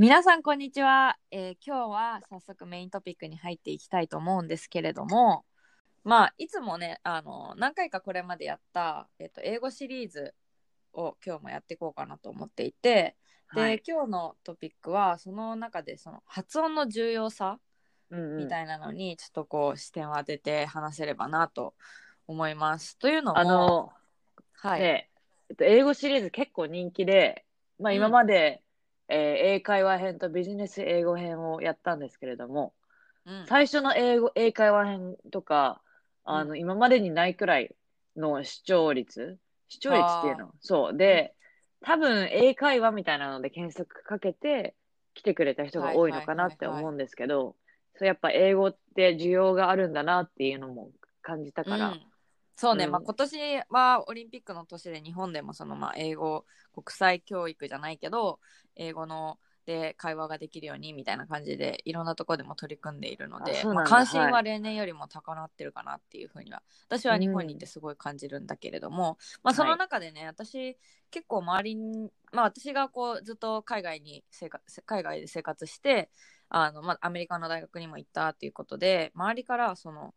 皆さんこんにちは、えー今日は早速メイントピックに入っていきたいと思うんですけれども。まあいつもねあの何回かこれまでやった、えっと英語シリーズを今日もやっていこうかなと思っていて。で、はい。今日のトピックはその中でその発音の重要さうんみたいなのにちょっとこう視点を当てて話せればなと思います。というのもあの、はい、ねえっと、英語シリーズ結構人気で、まあうん。今まで、えー英会話編とビジネス英語編をやったんですけれども、うん。最初の英語、英会話編とか、あの、今までにないくらいの視聴率視聴率っていうの。そう。で、多分英会話みたいなので検索かけて来てくれた人が多いのかなって思うんですけど、そうやっぱ英語って需要があるんだなっていうのも感じたから、うんそうね、うん。まあ、今年はオリンピックの年で日本でもそのまあ英語国際教育じゃないけど英語ので会話ができるようにみたいな感じでいろんなところでも取り組んでいるのでまあ、関心はは例年よりも高まってるかなっていうふうには私は日本にいてすごい感じるんだけれども、まあ、その中でね、私結構周りに、まあ、私がこうずっと海外に生活海外で生活してあの、まあ、アメリカの大学にも行ったっていうことで周りからその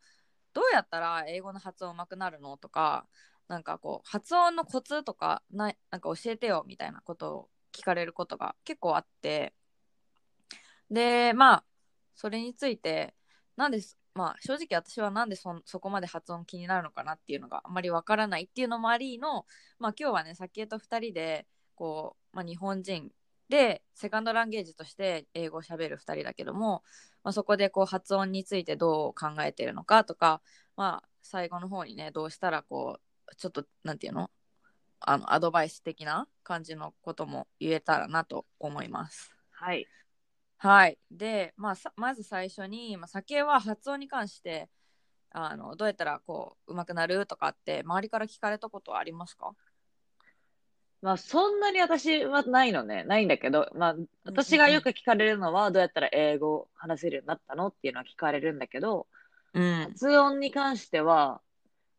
どうやったら英語の発音上手くなるのとかなんかこう発音のコツとかななんか教えてよみたいなことを聞かれることが結構あって。でまあそれについてなんですまあ正直私はなんでそそこまで発音気になるのかなっていうのがあんまりわからないっていうのもありのまあ今日はね先へと2人でこう、まあ、日本人でセカンドランゲージとして英語をしゃべる2人だけども、まあ、そこでこう発音についてどう考えてるのかとかまあ最後の方にねどうしたらこうちょっとなんていうの？あのアドバイス的な感じのことも言えたらなと思います。はい。はい。で、まあ、さまず最初に、まあ、酒は発音に関してあのどうやったらこう上手くなるとかって周りから聞かれたことはありますか？まあ、そんなに私はないのね。ないんだけど、まあ、私がよく聞かれるのは、どうやったら英語を話せるようになったのっていうのは聞かれるんだけど、うん。発音に関しては、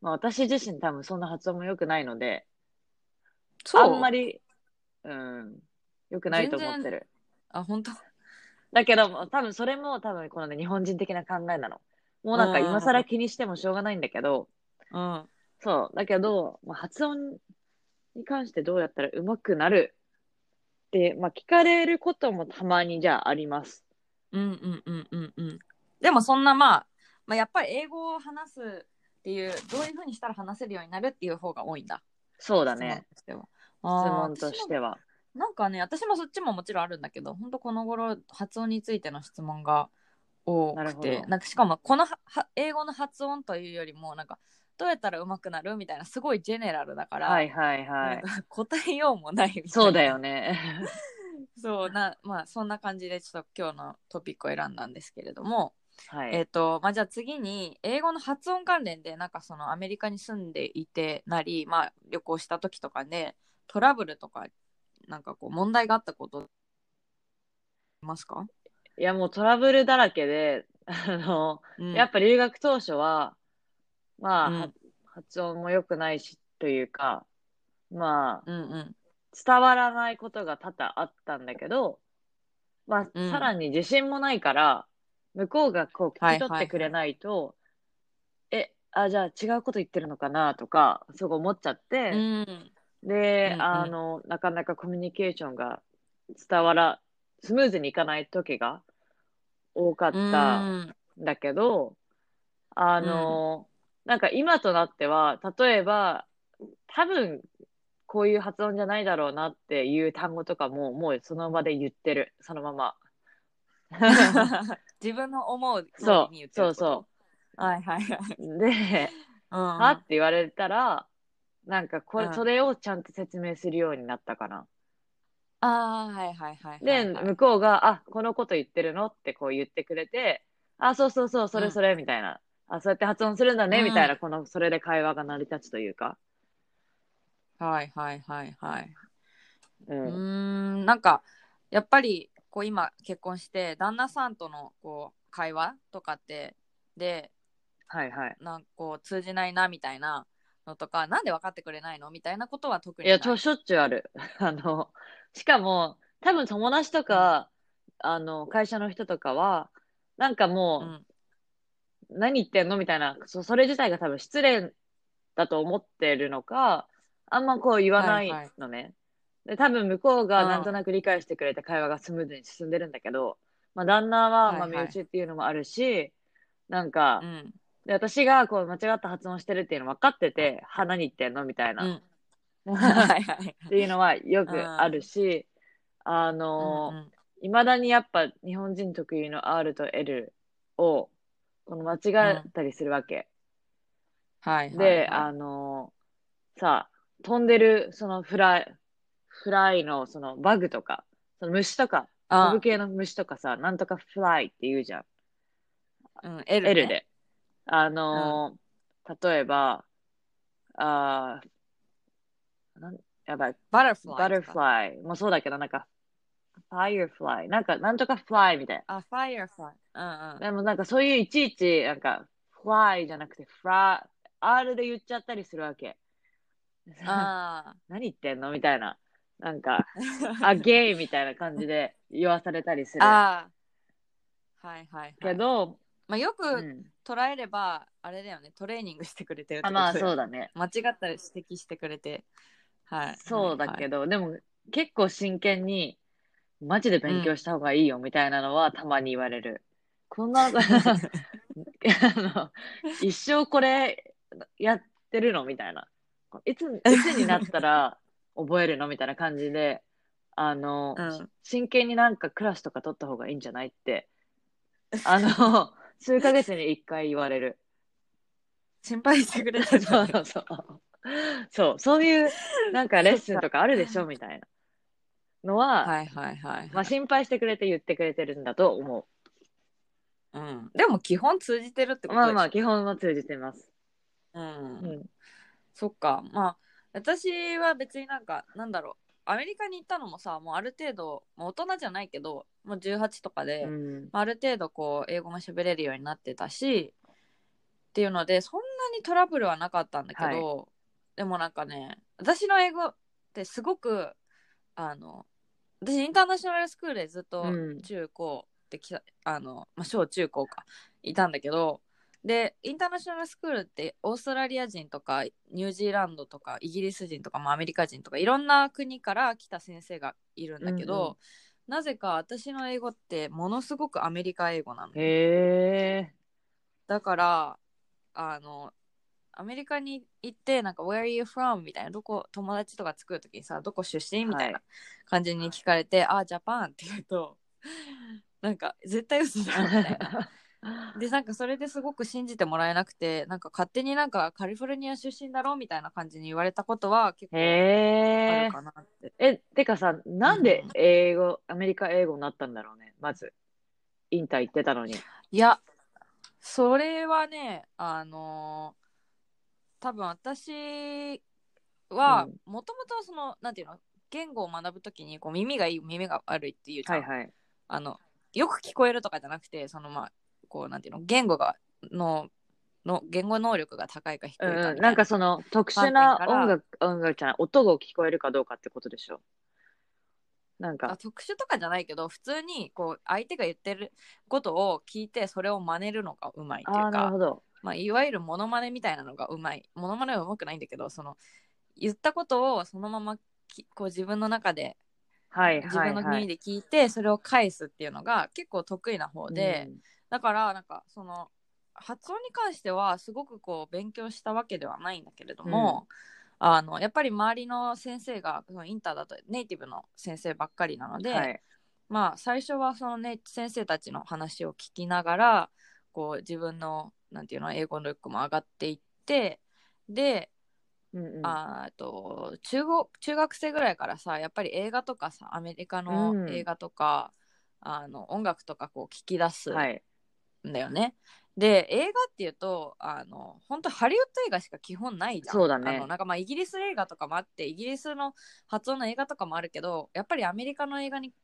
まあ、私自身多分そんな発音も良くないので、あんまり。り、うん、良くないと思ってる。あ、本当？だけど、多分それも多分このね、日本人的な考えなの。もうなんか今更気にしてもしょうがないんだけど、うん。そう。だけど、まあ、発音に関してどうやったら上手くなるって、まあ、聞かれることもたまにじゃああります。うんうんうんうんうん。でもそんなまあ、まあ、やっぱり英語を話すっていう、どういうふうにしたら話せるようになるっていう方が多いんだ。そうだね。質問としては。質問としては。なんかね、私もそっちももちろんあるんだけど、本当この頃発音についての質問が多くて、どなんかしかもこのはは英語の発音というよりも、なんかどうやったら上手くなる？みたいな、すごいジェネラルだから、はいはいはい。答えようもないみたいな。そうだよね。そうな、まあそんな感じでちょっと今日のトピックを選んだんですけれども、はい。えっ、と、まあじゃあ次に英語の発音関連で、なんかそのアメリカに住んでいてなり、まあ旅行した時とかで、トラブルとか、なんかこう問題があったこと、ありますか、いやもうトラブルだらけで、あの、うんやっぱ留学当初は、まあ、うん。は発音も良くないし、というか、まあ、うんうん。伝わらないことが多々あったんだけど、まあ、うん。さらに自信もないから、向こうがこう聞き取ってくれないと、え、あ、じゃあ違うこと言ってるのかなとか、そう思っちゃって、うん。で、うんうん。あの、なかなかコミュニケーションが伝わら、スムーズにいかない時が多かったんだけど、あの、なんか今となっては、例えば、多分、こういう発音じゃないだろうなっていう単語とかも、もうその場で言ってる、そのまま。自分の思うそうに言ってるそうことはいはいはい。で、うん、はって言われたら、なんかこれ、うんそれをちゃんと説明するようになったかな。ああはいはいはいはい、で、はい向こうが、あ、このこと言ってるのってこう言ってくれて、あ、そうそうそう、それそれ、みたいな。あ、そうやって発音するんだね、うんみたいな、この、それで会話が成り立つというか。はいはいはいはい。う。うんーんなんかやっぱりこう今結婚して旦那さんとのこう会話とかってではいはい。なんかこう通じないなみたいなのとかなんで分かってくれないのみたいなことは特いや、にないちょ、しょっちゅうある。あの、しかも、多分友達とか、あの、会社の人とかは、なんかうもんう、何言ってんの？みたいな、そそれ自体が多分失礼だと思ってるのか、あんまこう言わないはいはい。のね。で、多分向こうがうん。なんとなく理解してくれて会話がスムーズに進んでるんだけど、まあ旦那は、まあはいはい。身内っていうのもあるし、なんかう、ん。で私がこう間違った発音してるっていうの分かってて、は、何言ってんの？みたいな。うん。はいはい。っていうのはよくあるし、あのうんうんいまだにやっぱ日本人特有の R と L をこの間違ったりするわけ。はいはいで、はい。あのさ、飛んでるそのフライ、fly のそのバグとか、その虫とか、あ。飛ぶ系の虫とかさ、なんとか fly って言うじゃん。うん、L, ね、L で。あの例えば、あーなんやばい、 butterfly butterfly もそうだけど、なんか、ファイアフライ。なんか、なんとかフライみたいあファイアフライうんうんな。でもなんかそういういちいち、なんか、 fly じゃなくて、 fry、R で言っちゃったりするわけ。あ 何言ってんのみたいな。なんか、あ、ゲイみたいな感じで 言わされたりすーる。あーはいはいはいけど、まあ、ようくん。捉えれば、あれだよねトレーニングしてくれてるってあ、ことまあそうだね。間違ったら指摘してくれてはいそうだけど、ど、でも結構真剣に、マジで勉強した方がいいよみたいなのはたまに言われる。こんな、あの、一生これやってるのみたいな。いつ、いつになったら覚えるのみたいな感じで、あの、うん真剣になんかクラスとか取った方がいいんじゃないって、あの、数ヶ月に一回言われる。心配してくれてるそうそうそう。そう、そういうなんかレッスンとかあるでしょみたいなのは、はいはいはい、まあ心配してくれて言ってくれてるんだと思うん、でも基本通じてるってう。ことまあまあ基本は通じてます。うんうん。そっかまあ私は別になんかなんだろうアメリカに行ったのもさもうある程度もう大人じゃないけどもう18とかで、うん。まあある程度こう英語も喋れるようになってたしっていうのでそんなにトラブルはなかったんだけど、でもなんかね私の英語ってすごくあの私インターナショナルスクールでずっとうん。中高できた、あの、まあ、小中高かいたんだけどでインターナショナルスクールってオーストラリア人とかニュージーランドとかイギリス人とか、まあ、アメリカ人とかいろんな国から来た先生がいるんだけど、うんうん。なぜか私の英語ってものすごくアメリカ英語なの。だからあのアメリカに行ってなんか「Where are you from?」みたいなどこ友達とか作るときにさどこ出身？みたいな感じに聞かれて「あジャパン」って言うと なんか絶対嘘だみたいな。でなんかそれですごく信じてもらえなくてなんか勝手になんかカリフォルニア出身だろみたいな感じに言われたことは結構ある。かなって。え、てかさ、なんで英語、アメリカ英語になったんだろうね、まず。インター行ってたのに。いやそれはねあのー多分私はうんもともとそのなんていうの言語を学ぶときにこう耳がいい耳が悪いっていうはいはい。あのよく聞こえるとかじゃなくてそのまあこうなんていうの言語がのの言語能力が高いか低いかな,、うん、なんかその特殊な音楽、音楽じゃない、音が聞こえるかどうかってことでしょ？なんあか、特殊とかじゃないけど普通にこう相手が言ってることを聞いてそれを真似るのがうまいっていうかなるほど。まあ、いわゆるモノマネみたいなのがうまいモノマネはうまくないんだけどその言ったことをそのままきこう自分の中ではい自分のはいはい。耳で聞いてそれを返すっていうのが結構得意な方で、だからなんかその発音に関してはすごくこう勉強したわけではないんだけれども、あのやっぱり周りの先生がそのインターだとネイティブの先生ばっかりなので、うんはい。まあ最初はそのね先生たちの話を聞きながらこう自分のなんていうの英語の力も上がっていってでうんうんあーと中国中学生ぐらいからさやっぱり映画とかさアメリカのうん映画とか、あの音楽とかこう聞き出すはい。んだよね。で映画っていうとあの本当ハリウッド映画しか基本ないじゃん。そうだねあのなんかまあイギリス映画とかもあってイギリスの発音の映画とかもあるけどやっぱりアメリカの映画に比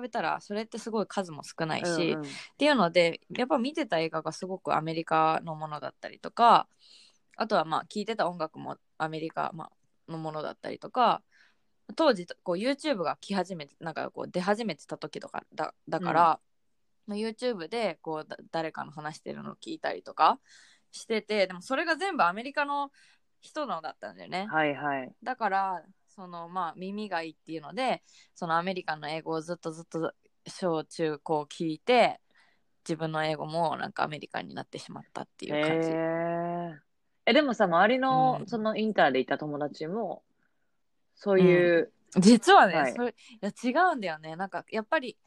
べたらそれってすごい数も少ないし、うんうんっていうのでやっぱ見てた映画がすごくアメリカのものだったりとかあとはまあ聴いてた音楽もアメリカ、まあのものだったりとか当時こう YouTube が来始めてなんかこう出始めてた時とかだだから、まあ YouTube でこうだ誰かの話してるのを聞いたりとかしててでもそれが全部アメリカの人のだったんだよね。はいはい。だからそのまあ耳がいいっていうのでそのアメリカンの英語をずっとずっと小中高聞いて自分の英語もなんかアメリカンになってしまったっていう感じ。へえ。え、でもさ、周りのう、んそのインターでいた友達も、そういう、実はね、はいそれいや違うんだよねなんかやっぱり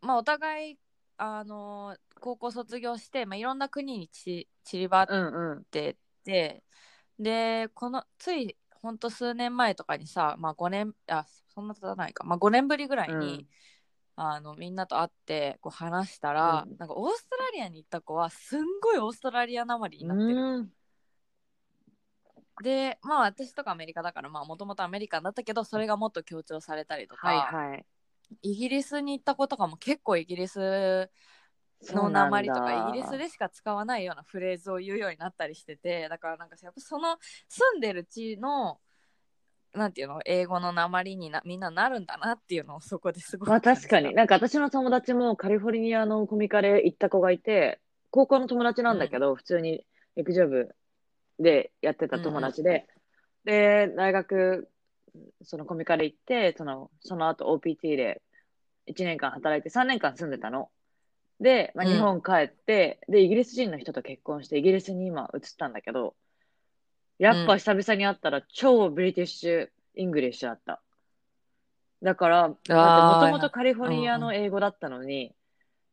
まあお互いあの高校卒業して、まあ、いろんな国にち散りばっうんうん。ててでこのついほんと数年前とかにさ、まあ、5年あそんな経たないか、まあ、5年ぶりぐらいに、うんあのみんなと会ってこう話したら、うんなんかオーストラリアに行った子はすんごいオーストラリアなまりになってる。うん。でまあ私とかアメリカだからもともとアメリカンだったけどそれがもっと強調されたりとか、はいはい。イギリスに行った子とかも結構イギリスのなんだ。鉛とかイギリスでしか使わないようなフレーズを言うようになったりしててだからなんかやっぱその住んでる地のなんていうの英語の鉛になみんななるんだなっていうのをそこですごいまあ確かに。なんか私の友達もカリフォルニアのコミカレ行った子がいて、高校の友達なんだけど、普通に陸上部でやってた友達で、で、大学、そのコミカレ行って、その、その後 OPT で1年間働いて3年間住んでたの。で、まあ、うん。日本帰って、で、イギリス人の人と結婚して、イギリスに今移ったんだけど、やっぱ久々に会ったら超 British English だった。だから、もともとカリフォルニアの英語だったのに、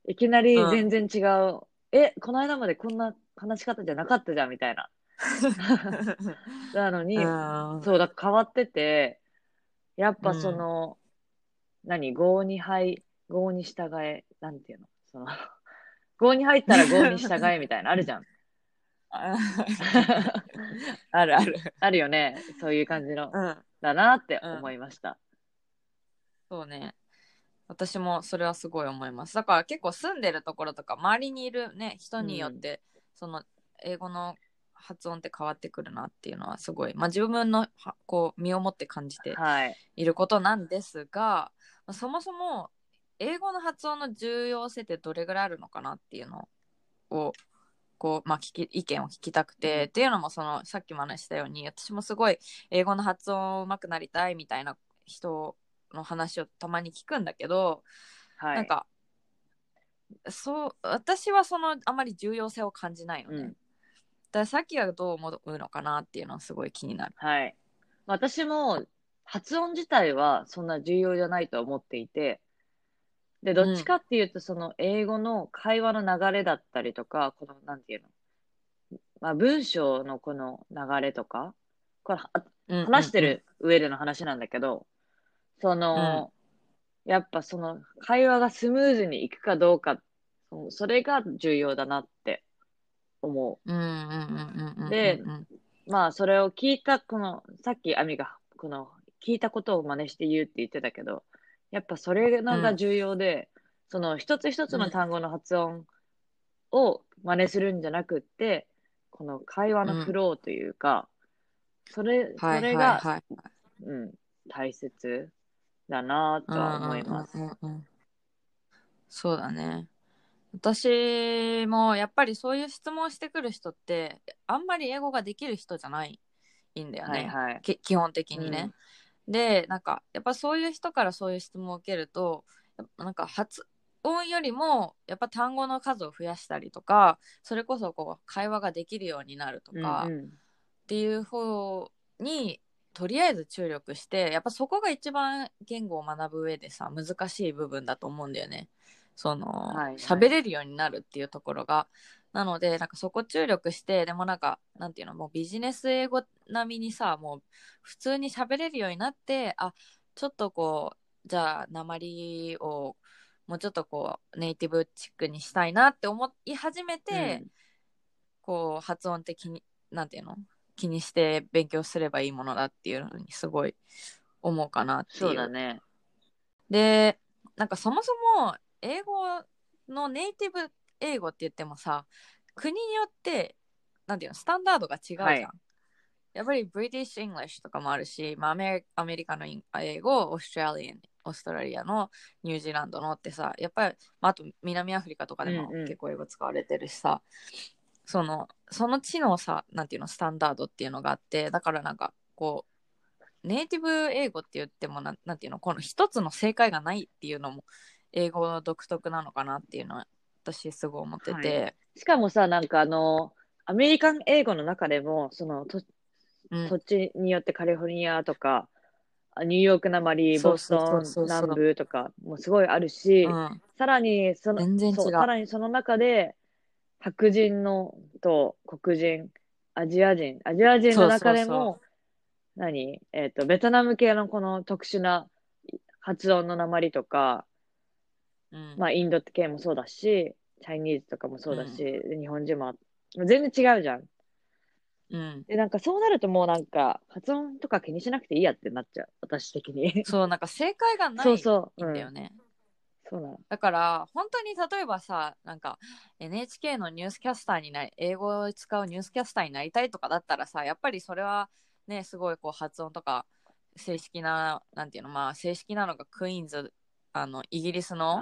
いきなり全然違う、え、この間までこんな話し方じゃなかったじゃんみたいな。なのに、うん。そうだ、変わってて、やっぱその、何、郷に入、郷に従え、なんていうの、その、郷に入ったら郷に従えみたいな、あるじゃん。あるある。あるよね、そういう感じの、うん。だなって思いました。そうね。私もそれはすごい思います。だから結構住んでるところとか周りにいるね人によって、その英語の発音って変わってくるなっていうのはすごい、まあ、自分のはこう身をもって感じてはい。いることなんですが、まあそもそも英語の発音の重要性ってどれぐらいあるのかなっていうのをこう、まあ、聞き意見を聞きたくて、うんっていうのもそのさっきも話したように私もすごい英語の発音上手くなりたいみたいな人の話をたまに聞くんだけど、はい。なんかそう私はそのあまり重要性を感じないのね。うんだからさっきはどう思うのかなっていうのはすごい気になる。はい。私も発音自体はそんな重要じゃないと思っていて、で、どっちかっていうと、その英語の会話の流れだったりとか、この、なんていうの、まあ、文章のこの流れとか、これ、は話してる上での話なんだけど、その、やっぱその会話がスムーズにいくかどうか、そそれが重要だなって思う。うんうんうんうんうんうんでうん。まあ、それを聞いた、この、さっきアミが、この、聞いたことを真似して言うって言ってたけど、やっぱそれが重要で、その一つ一つの単語の発音を真似するんじゃなくって、この会話のフローというか、それ、そはいはいれが、はいうん、大切だなとは思います。うんうんうんうんそうだね。私もやっぱりそういう質問してくる人ってあんまり英語ができる人じゃないんだよね、はいはい。き基本的にね。でなんかやっぱそういう人からそういう質問を受けるとなんか発音よりもやっぱ単語の数を増やしたりとかそれこそこう会話ができるようになるとか、うんうん。っていう方にとりあえず注力してやっぱそこが一番言語を学ぶ上でさ難しい部分だと思うんだよね。そのはいはい。喋、れるようになるっていうところがなので、なんかそこ注力して、でもなんか、なんていうの、もうビジネス英語並みにさ、もう普通に喋れるようになって、あ、ちょっとこう、じゃあ、鉛をもうちょっとこう、ネイティブチックにしたいなって思い始めて、うんこう、発音的に、なんていうの気にして勉強すればいいものだっていうのにすごい思うかなっていう。そうだね。で、なんかそもそも英語のネイティブ英語って言ってもさ、国によって、なんていうの、スタンダードが違うじゃん。はいやっぱり British English とかもあるし、まあ、アメリアメリカの英語、オーストラリアン、オーストラリアのニュージーランドのってさ、やっぱり、まあ、あと南アフリカとかでもうんうん結構英語使われてるしさ、その、その地のさ、なんていうの、スタンダードっていうのがあって、だからなんか、こう、ネイティブ英語って言ってもなんていうの、この一つの正解がないっていうのも、英語の独特なのかなっていうのは、私すごい思ってて、はしかもさ、なんかあの、アメリカン英語の中でも、その、とうん。土地によってカリフォルニアとか、あニューヨークなまり、ボストン南部とかもすごいあるし、うん、さらにその全然さらにその中で白人のと黒人アジア人アジア人の中でも何？えっ、とベトナム系のこの特殊な発音の訛りとか、うん。まあ、インド系もそうだしチャイニーズとかもそうだし、で日本人も全然違うじゃん。うん、でなんかそうなるともうなんか発音とか気にしなくていいやってなっちゃう。私的に。そう、なんか正解がないそうんそう、うん、だよね。そうなの。だから、本当に例えばさ、なんか NHK のニュースキャスターになり、英語を使うニュースキャスターになりたいとかだったらさ、やっぱりそれはね、すごいこう発音とか、正式な、なんていうの、まあ正式なのがクイーンズ、あの、イギリスの、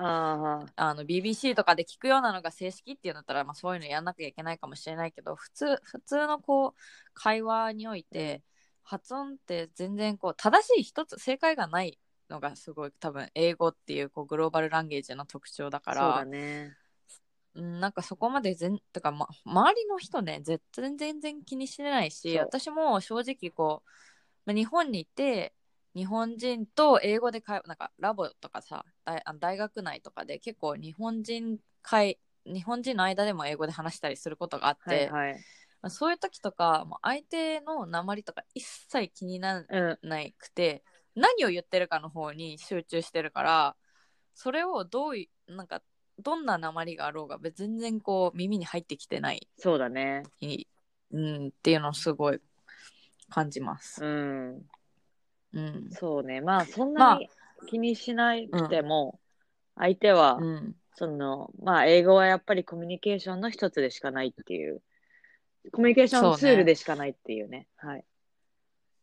あの BBC とかで聞くようなのが正式っていうんだったら、まあ、そういうのやんなきゃいけないかもしれないけど普通普通のこう会話において発音って全然こう正しい一つ正解がないのがすごい多分英語っていうこうグローバルランゲージの特徴だかそうだらね。うんなんかそこまで全とか、ま、周りの人ね絶対全然気にしてないし私も正直こう、まあ、日本にいて日本人と英語で会話なんかラボとかさ大大学内とかで結構日本人会日本人の間でも英語で話したりすることがあって、はいはい。まあそういう時とかもう相手の鉛とか一切気にならうんなくて何を言ってるかの方に集中してるからそれをどういなんかどんな鉛があろうが全然こう耳に入ってきてない、そうだね。うん、っていうのをすごい感じます。うんうんそうね。まあ、そんなに気にしなくても、相手は、うんその、まあ、英語はやっぱりコミュニケーションの一つでしかないっていう、コミュニケーションツールでしかないっていうね。はい。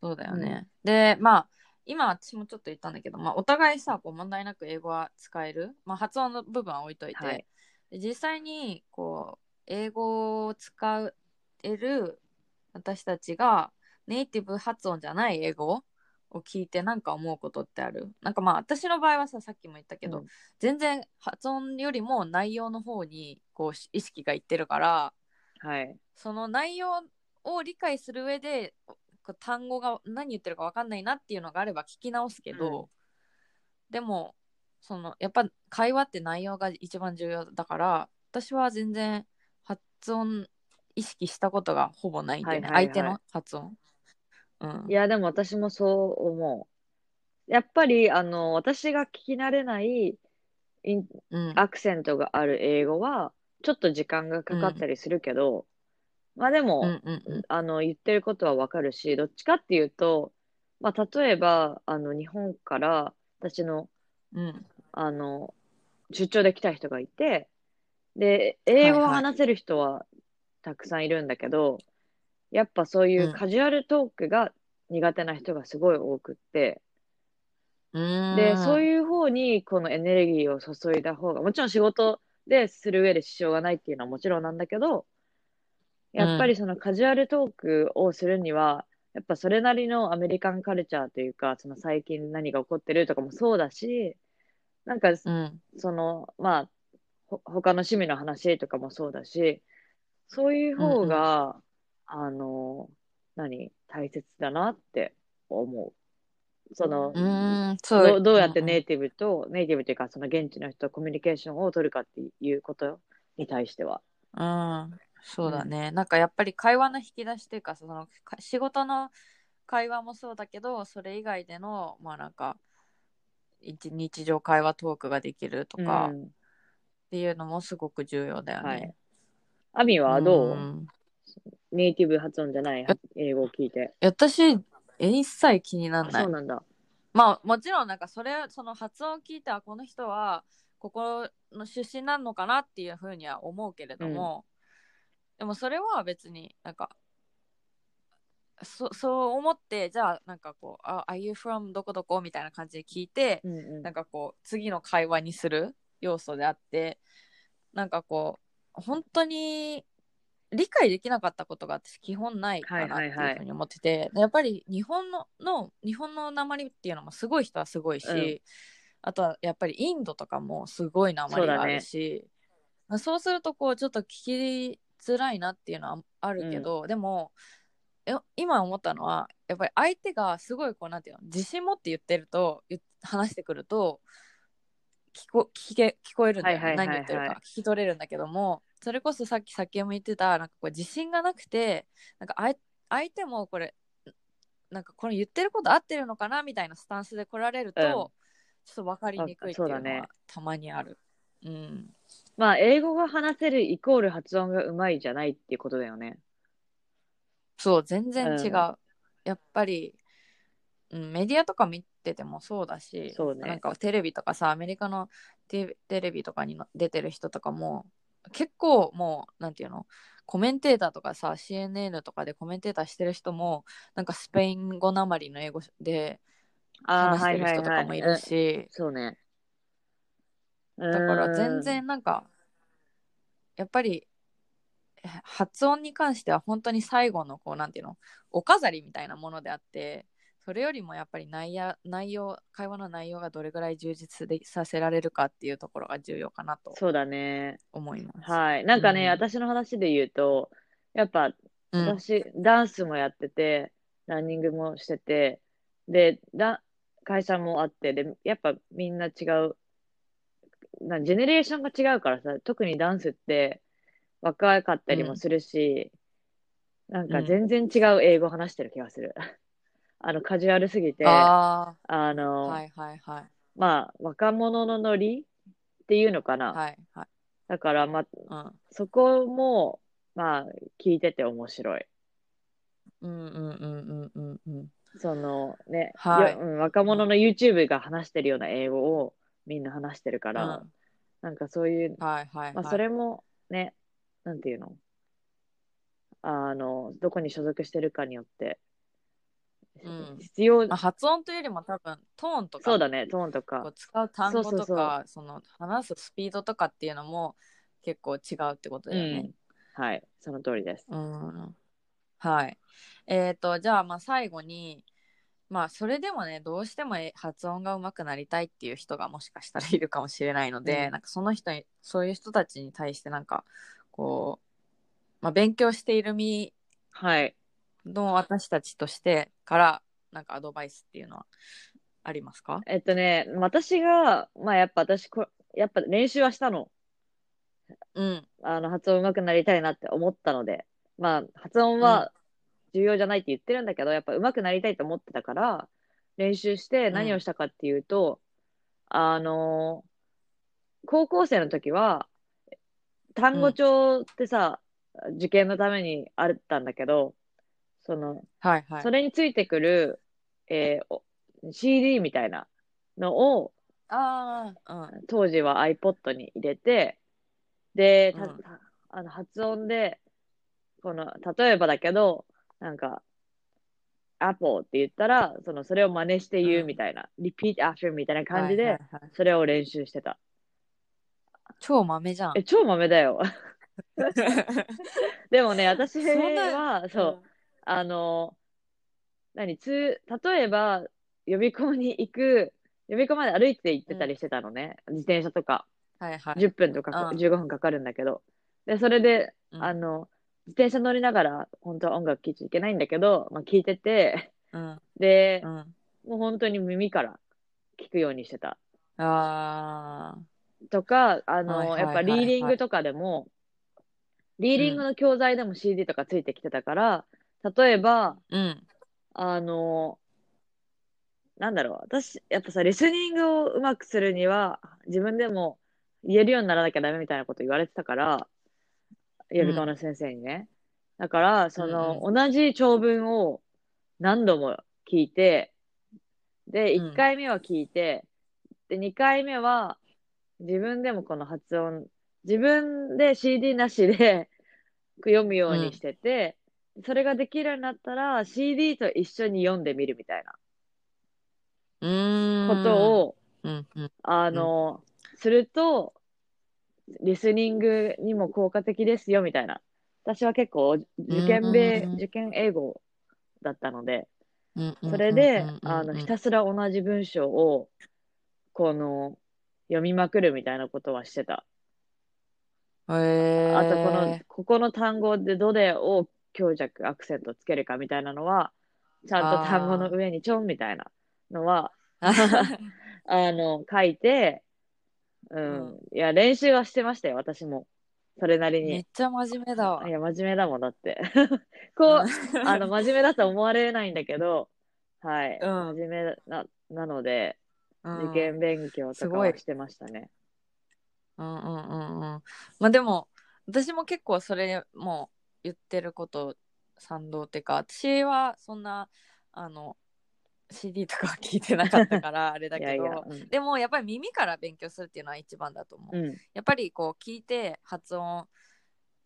そうだよね。で、まあ、今私もちょっと言ったんだけど、まあ、お互いさ、こう問題なく英語は使える？まあ、発音の部分は置いといて、はいで実際に、こう、英語を使える私たちが、ネイティブ発音じゃない英語を聞いてなんか思うことってある？なんかまあ私の場合はささっきも言ったけど、うん全然発音よりも内容の方にこう意識がいってるからはい。その内容を理解する上でこう単語が何言ってるか分かんないなっていうのがあれば聞き直すけど、うんでもそのやっぱ会話って内容が一番重要だから私は全然発音意識したことがほぼないんだよね、はいはいはい相手の発音。うん。い、や、でも私もそう思う。やっぱり、あの、私が聞き慣れないインうん、アクセントがある英語は、ちょっと時間がかかったりするけど、まあでも、うんうんうん。あの、言ってることはわかるし、どっちかっていうと、まあ、例えば、あの、日本から、私の、うん。あの、出張で来た人がいて、で、英語をはいはい。話せる人はたくさんいるんだけど、やっぱそういううん。カジュアルトークが苦手な人がすごい多くって、で、そうういう方にこのエネルギーを注いだ方が、もちろん仕事でする上で支障がないっていうのはもちろんなんだけど、やっぱりそのカジュアルトークをするには、やっぱそれなりのアメリカンカルチャーというか、その最近何が起こってるとかもそうだし、なんかんうん。その、まあ、ほ他の趣味の話とかもそうだし、そういう方が、あの、何、大切だなって思う。その、うーんそうどうどうやってんネイティブと、ネイティブというか、その現地の人とコミュニケーションを取るかっていうことに対しては。うん、そうだね、なんかやっぱり会話の引き出しというかそのか仕事の会話もそうだけどそれ以外でのまあなんか一日常会話トークができるとかっうんていうのもすごく重要だよね。はい。アミはどう、んネイティブ発音じゃない英語を聞いて。私え一切気になあらないそうなんだ。まあもちろんなんかそれその発音を聞いてあこの人はここの出身なのかなっていうふうには思うけれども、でもそれは別になんかそそう思ってじゃあなんかこう「あ Are you from どこどこ?」みたいな感じで聞いて、うんうんなんかこう次の会話にする要素であってなんかこう本当に理解できなかったことが私基本ないかなっていうふうに思ってて、でやっぱり日本のの日本の鉛っていうのもすごい人はすごいし、うん。あとはやっぱりインドとかもすごい鉛があるしそう,、するとこうちょっと聞きづらいなっていうのはあるけど、でもえ今思ったのはやっぱり相手がすごいこうなんていうの自信持って言ってると話してくると聞こ聞け聞こえるんだよ、ね。はいはいはいはい。何言ってるか。聞き取れるんだけども。それこそさっきさっきも言ってたなんかこう自信がなくてなんか相相手もこれなんかこれ言ってること合ってるのかなみたいなスタンスで来られると、うん。ちょっと分かりにくいっていうのあそうだね。はたまにある。うん、まあ、英語が話せるイコール発音がうまいじゃないっていうことだよね。そう全然違う、うん。やっぱり、うん、メディアとか見ててもそうだしそうね。なんかテレビとかさアメリカのテテレビとかにの出てる人とかも結構もうなんていうのコメンテーターとかさ CNN とかでコメンテーターしてる人もなんかスペイン語なまりの英語で話してる人とかもいるし、そうね。だから全然なんかやっぱりえ発音に関しては本当に最後のこうなんていうのお飾りみたいなものであってそれよりもやっぱり内容内容会話の内容がどれぐらい充実でさせられるかっていうところが重要かなとそうだね。思います。はい。なんかね、うん私の話で言うと、やっぱうん私、ダンスもやってて、ランニングもしてて、で、だ会社もあって、で、やっぱみんな違う、なジェネレーションが違うからさ、特にダンスって若かったりもするし、なんか全然違う英語話してる気がする。あの、カジュアルすぎて、ああの、あはいはいはいまあ、若者のノリっていうのかな。はいはい。だから、まあ、うんそこも、まあ、聞いてて面白い。うんうんうんうんうんうん。そのね、はいようん、若者の YouTube が話してるような英語をみんな話してるから、うんなんかそういう、はいはいはい。まあ、それもね、なんていうの？あの、どこに所属してるかによって、うん必要、まあ、発音というよりも多分トーンとかそうだね、トーンとこかう。使う単語とかその話すスピードとかっていうのも結構違うってことだよね。はい、その通りです。うんはい。えっ、とじゃあまあ最後にまあそれでもねどうしてもえ発音が上手くなりたいっていう人がもしかしたらいるかもしれないので、うんなんかその人にそういう人たちに対してなんかこう、まあ、勉強している身はい。の私たちとしてからなんかアドバイスっていうのはありますか？えっとね、私が、まあやっぱ私こ、やっぱ練習はしたの。うん。あの、発音上手くなりたいなって思ったので、まあ、発音は重要じゃないって言ってるんだけど、やっぱ上手くなりたいと思ってたから、練習して何をしたかっていうと、あの、高校生の時は、単語帳ってさ、受験のためにあったんだけど、その、はいはい。それについてくる、えーお CD みたいなのを、ああうん。当時は iPod に入れて、で、たうん。たあの発音で、この、例えばだけど、なんか、Apple って言ったら、その、それを真似して言ううん。みたいな、repeat after みたいな感じでそれを練習してた。超豆じゃん。え、超豆だよ。でもね、私は、そう、あの、何、つ、例えば、予備校に行く、予備校まで歩いて行ってたりしてたのね。自転車とか。はいはい。10分とかうん。15分かかるんだけど。で、それで、うん。あの、自転車乗りながら、本当は音楽聴いちゃいけないんだけど、まあ聞いてて、うん。でう、ん。もう本当に耳から聞くようにしてた。あとか、あの、はいはいやっぱリーディングとかでも、リーディングの教材でも CD とかついてきてたから、例えば、うん。あの、なんだろう、私、やっぱさ、リスニングをうまくするには、自分でも言えるようにならなきゃダメみたいなこと言われてたから、予備校の先生にね。だから、その、う同じ長文を何度も聞いて、で、うん1回目は聞いて、で、2回目は、自分でもこの発音、自分で CD なしで 読むようにしてて、それができるようになったら CD と一緒に読んでみるみたいな。ことを、うんうん。あの、すると、リスニングにも効果的ですよみたいな。私は結構受験米、うん受験英語だったので、それであの、ひたすら同じ文章を、この、読みまくるみたいなことはしてた。へーあと、この、ここの単語でどれを強弱、アクセントつけるかみたいなのは、ちゃんと単語の上にちょんみたいなのは、あの、書いて、うん。いや、練習はしてましたよ、私も。それなりに。めっちゃ真面目だわ。いや、真面目だもんだって。こう、あの、真面目だと思われないんだけど、はい。うん真面目な、なので、うん受験勉強とかはしてましたね。うんうんうんうん。まあでも私も結構それもう言ってること賛同っていうか私はそんなあの CD とかは聞いてなかったから あれだけどうん。でもやっぱり耳から勉強するっていうのは一番だと思う。うん。やっぱりこう聞いて発音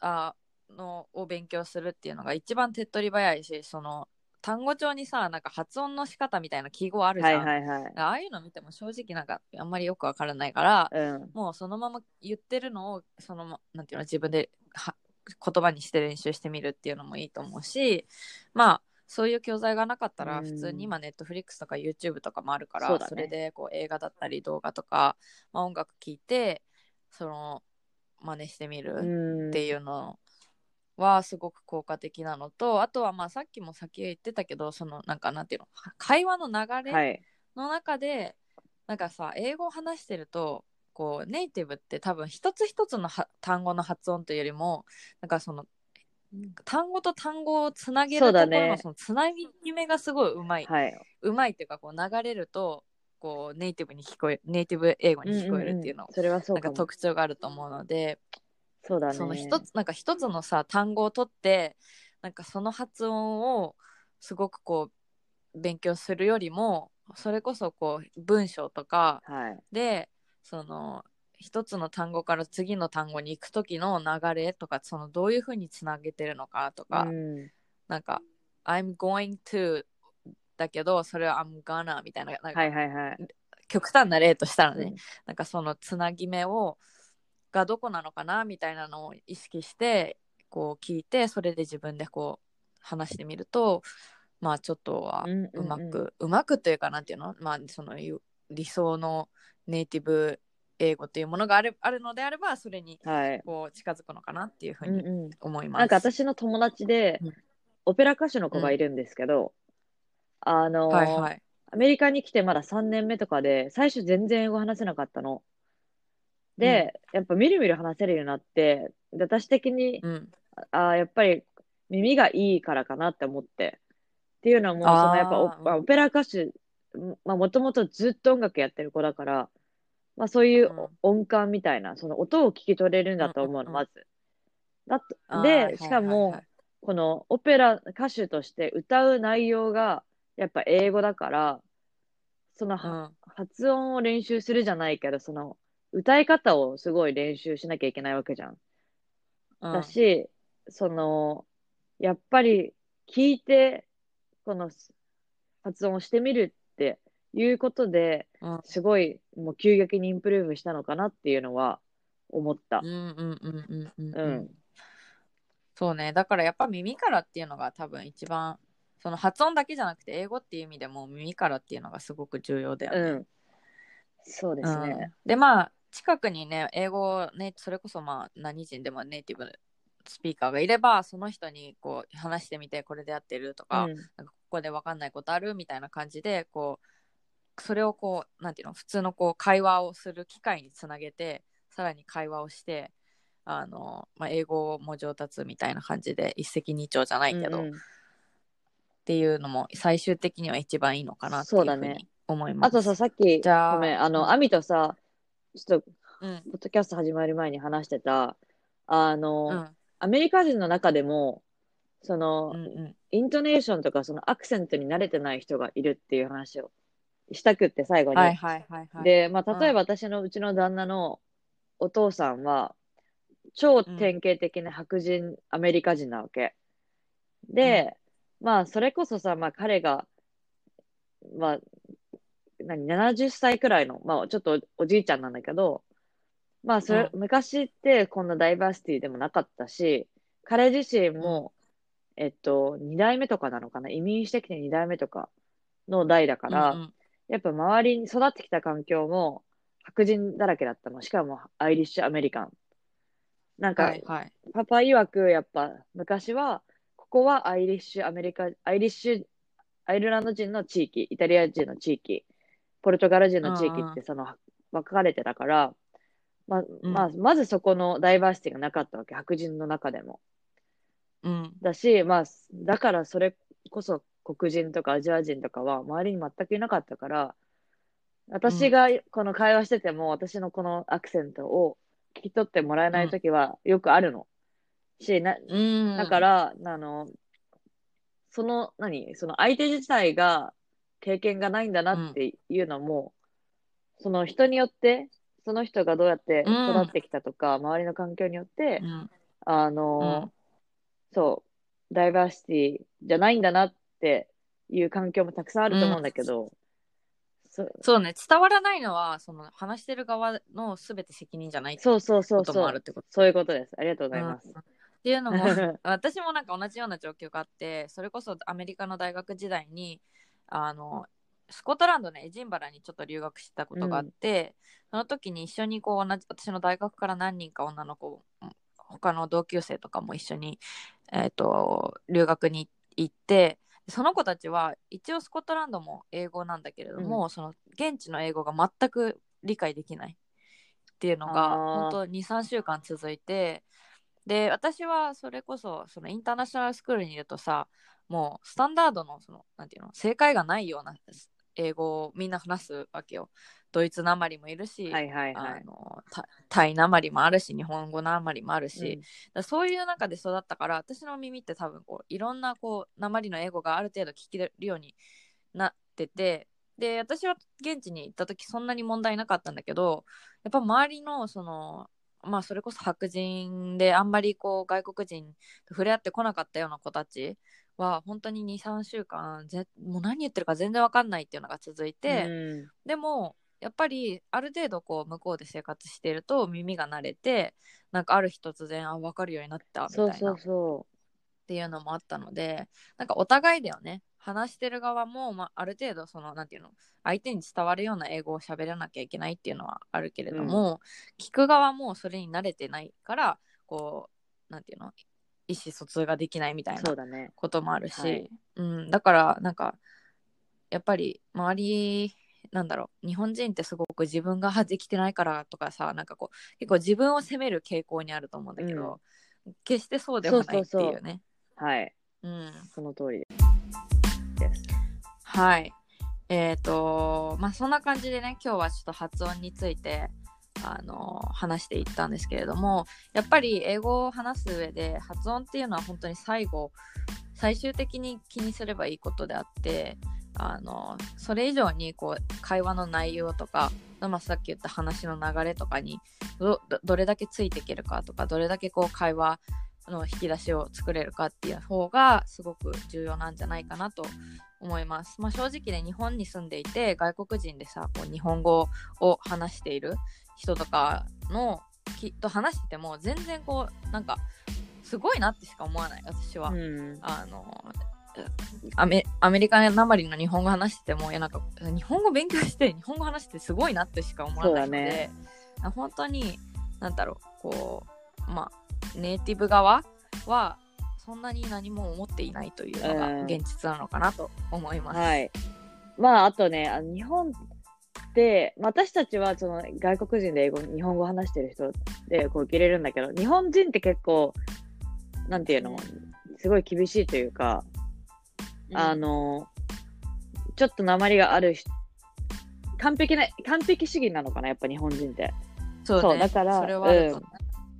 あのを勉強するっていうのが一番手っ取り早いしその単語帳にさなんか発音の仕方みたいな記号あるじはいゃん。はいはい。ああいうの見ても正直なんかあんまりよくわからないから、うん。もうそのまま言ってるのをそのまなんていうの自分では言葉にして練習してみるっていうのもいいと思うしまあそういう教材がなかったらうん普通に今ネットフリックスとか YouTube とかもあるからそうだねそれでこう映画だったり動画とか、まあ、音楽聴いてその真似してみるうん。っていうのはすごく効果的なのとあとはまあさっきも先言ってたけどそのなんかなんていうの会話の流れ、はい。の中でなんかさ英語を話してるとこうネイティブって多分一つ一つのは単語の発音というよりもなんかその単語と単語をつなげるところのねそのつなぎ目がすごいうまい、はい。うまいっていうかこう流れるとこうネイティブに聞こえネイティブ英語に聞こえるっていうのんんんそれはそうなんか。特徴があると思うので、そうだね。その一つなんか一つのさ単語を取ってなんかその発音をすごくこう勉強するよりもそれこそこう文章とかはい。でその一つの単語から次の単語に行く時の流れとかそのどういうふうにつなげてるのかとか、うん。なんか「I'm going to」だけどそれは「I'm gonna」みたいななんかはいはいはい。極端な例としたらね、うんなんかそのつなぎ目をがどこなのかなみたいなのを意識してこう聞いてそれで自分でこう話してみるとまあちょっとはうんうんうんうまく、うまくというかなんていうの？まあその理想のネイティブ英語っていうものがあるあるのであればそれにはい。こう近づくのかなっていうふうにうんうん。思います。なんか私の友達でうん、オペラ歌手の子がいるんですけど、あの、はいはい。アメリカに来てまだ3年目とかで、最初全然英語話せなかったの。で、やっぱみるみる話せるようになって、で私的に、うん。あーやっぱり耳がいいからかなって思って。っていうのも、そあーのやっぱオオペラ歌手、まあもともとずっと音楽やってる子だから、まあそういううん。音感みたいな、その音を聞き取れるんだと思うの、うん。うんうんまず。だで、しかはいはい。もはい、このオペラ歌手として歌う内容がやっぱ英語だから、そのはうん。発音を練習するじゃないけど、その歌い方をすごい練習しなきゃいけないわけじゃん。うん。だし、その、やっぱり聞いて、この発音をしてみるっていうことで、うんすごいもう急激にインプルーブしたのかなっていうのは思ったう。んうんうんうんうんうん。そうねだからやっぱ耳からっていうのが多分一番その発音だけじゃなくて英語っていう意味でも耳からっていうのがすごく重要だよね。うん。そうですね。うんでまあ近くにね英語をねそれこそまあ何人でもネイティブスピーカーがいればその人にこう話してみてこれでやってるとか,、うんかここで分かんないことあるみたいな感じでこうそれをこうなんていうの普通のこう会話をする機会につなげてさらに会話をしてあの、まあ、英語も上達みたいな感じで一石二鳥じゃないけど、うんうん。っていうのも最終的には一番いいのかなっていうそうだね。ふうに思います。あとさ、さっき、じゃあごめん、あうん。の、アミとさ、ちょっと、うん、ポッドキャスト始まる前に話してた、あの、うん、アメリカ人の中でも、その、うん、うん、イントネーションとか、そのアクセントに慣れてない人がいるっていう話をしたくって、最後に。はいはいはいはい。で、まあ、例えうんば私のうちの旦那のお父さんは、超典型的な白人アメリカ人なわけ。で、まあ、それこそさ、まあ、彼が、まあ、何、70歳くらいの、まあ、ちょっとおじいちゃんなんだけど、まあ、それ、昔ってこんなダイバーシティでもなかったし、彼自身も、えっと、2代目とかなのかな、移民してきて2代目とかの代だから、うんうんやっぱ周りに育ってきた環境も白人だらけだったの。しかもアイリッシュアメリカン。なんか、はいはい。パパ曰くやっぱ昔は、ここはアイリッシュアメリカ、アイリッシュ、アイルランド人の地域、イタリア人の地域、ポルトガル人の地域ってその分かれてたから、ままあ、まずそこのダイバーシティがなかったわけ。白人の中でも。うん。だし、まあ、だからそれこそ黒人とかアジア人とかは周りに全くいなかったから、私がこの会話してても、私のこのアクセントを聞き取ってもらえないときはよくあるの。し、な、うん。だから、あの、その、何？その相手自体が経験がないんだなっていうのも、その人によって、その人がどうやって育ってきたとか、周りの環境によってう、ん、あうのん、そう、ダイバーシティじゃないんだなっていう環境もたくさんあると思うんだけど、そそうね、伝わらないのは、その話してる側のすべて責任じゃないってそうそうそことうそう、もあるってこと。そういうことです。ありがとうございます。うんっていうのも 私もなんか同じような状況があってそれこそアメリカの大学時代にあのスコットランドのエジンバラにちょっと留学したことがあって、その時に一緒にこう同じ私の大学から何人か女の子他の同級生とかも一緒に、えー、と留学に行ってその子たちは一応スコットランドも英語なんだけれども、その現地の英語が全く理解できないっていうのが本当23週間続いてで私はそれこそそのインターナショナルスクールにいるとさもうスタンダードのそのなんていうの正解がないような英語をみんな話すわけよドイツなまりもいるし、はいはいはあい。のタタイなまりもあるし日本語なまりもあるし、うん。そういう中で育ったから私の耳って多分こういろんなこう鉛の英語がある程度聞けるようになっててで私は現地に行った時そんなに問題なかったんだけどやっぱ周りのそのまあそれこそ白人であんまりこう外国人と触れ合ってこなかったような子たちは本当に23週間ぜもう何言ってるか全然わかんないっていうのが続いて、うん。でもやっぱりある程度こう向こうで生活していると耳が慣れてなんかある日突然あ分かるようになったみたいなっそう。そうそていうのもあったのでなんかお互いだよね。話してる側も、まあ、ある程度そのなんていうの相手に伝わるような英語を喋らなきゃいけないっていうのはあるけれども、聞く側もそれに慣れてないからこうなんていうの意思疎通ができないみたいなそうだね。こともあるし、はい。うん、だからなんかやっぱり周りなんだろう。日本人ってすごく自分がはできてないからとかさなんかこう結構自分を責める傾向にあると思うんだけど、決してそうではないっていうね。はい。うん、その通りです。はい。えっ、とまあそんな感じでね今日はちょっと発音についてあの話していったんですけれどもやっぱり英語を話す上で発音っていうのは本当に最後最終的に気にすればいいことであってあのそれ以上にこう会話の内容とか、まあ、さっき言った話の流れとかにどれだけついていけるかとかどれだけこう会話の引き出しを作れるかっていう方がすごく重要なんじゃないかなと思います。まあ、正直ね日本に住んでいて外国人でさこう日本語を話している人とかのきっと話してても全然こうなんかすごいなってしか思わない私は。うん。あのアメアメリカなまりの日本語話しててもいやなんか日本語勉強して日本語話してすごいなってしか思わないので、ねあ本当になんだろうこうまあネイティブ側はそんなに何も思っていないというのがうん現実なのかなと思います。はい。まあ、あとね、あの日本で、まあ私たちはその外国人で英語、日本語話してる人でこう受け入れるんだけど、日本人って結構、なんていうの、すごい厳しいというか、あの、ちょっと鉛がある人完璧な、完璧主義なのかな、やっぱ日本人って。そう,、そうだからそれは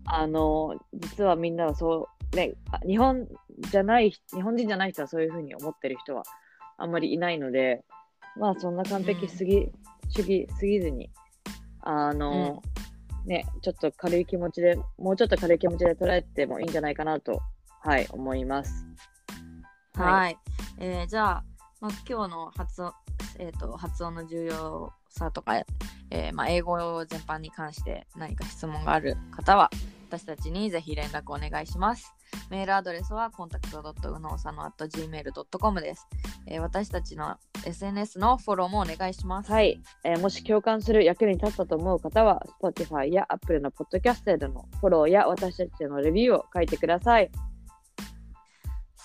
あの、実はみんなはそう、ね、あ日本じゃない、日本人じゃない人はそういうふうに思ってる人はあんまりいないので、まあそんな完璧すぎ、主義すぎずに、あの、ね、ちょっと軽い気持ちで、もうちょっと軽い気持ちで捉えてもいいんじゃないかなと、はい、思います。はい、えーじゃあ、まあ、今日の発音,、えー、と発音の重要さとか、えーまあ、英語全般に関して何か質問がある方は私たちにぜひ連絡お願いします。メールアドレスは contact.unosano.gmail.com です、えー私たちの SNS のフォローもお願いします。はい、えーもし共感する役に立ったと思う方は、Spotify や Apple のポッドキャストでのフォローや私たちへのレビューを書いてください。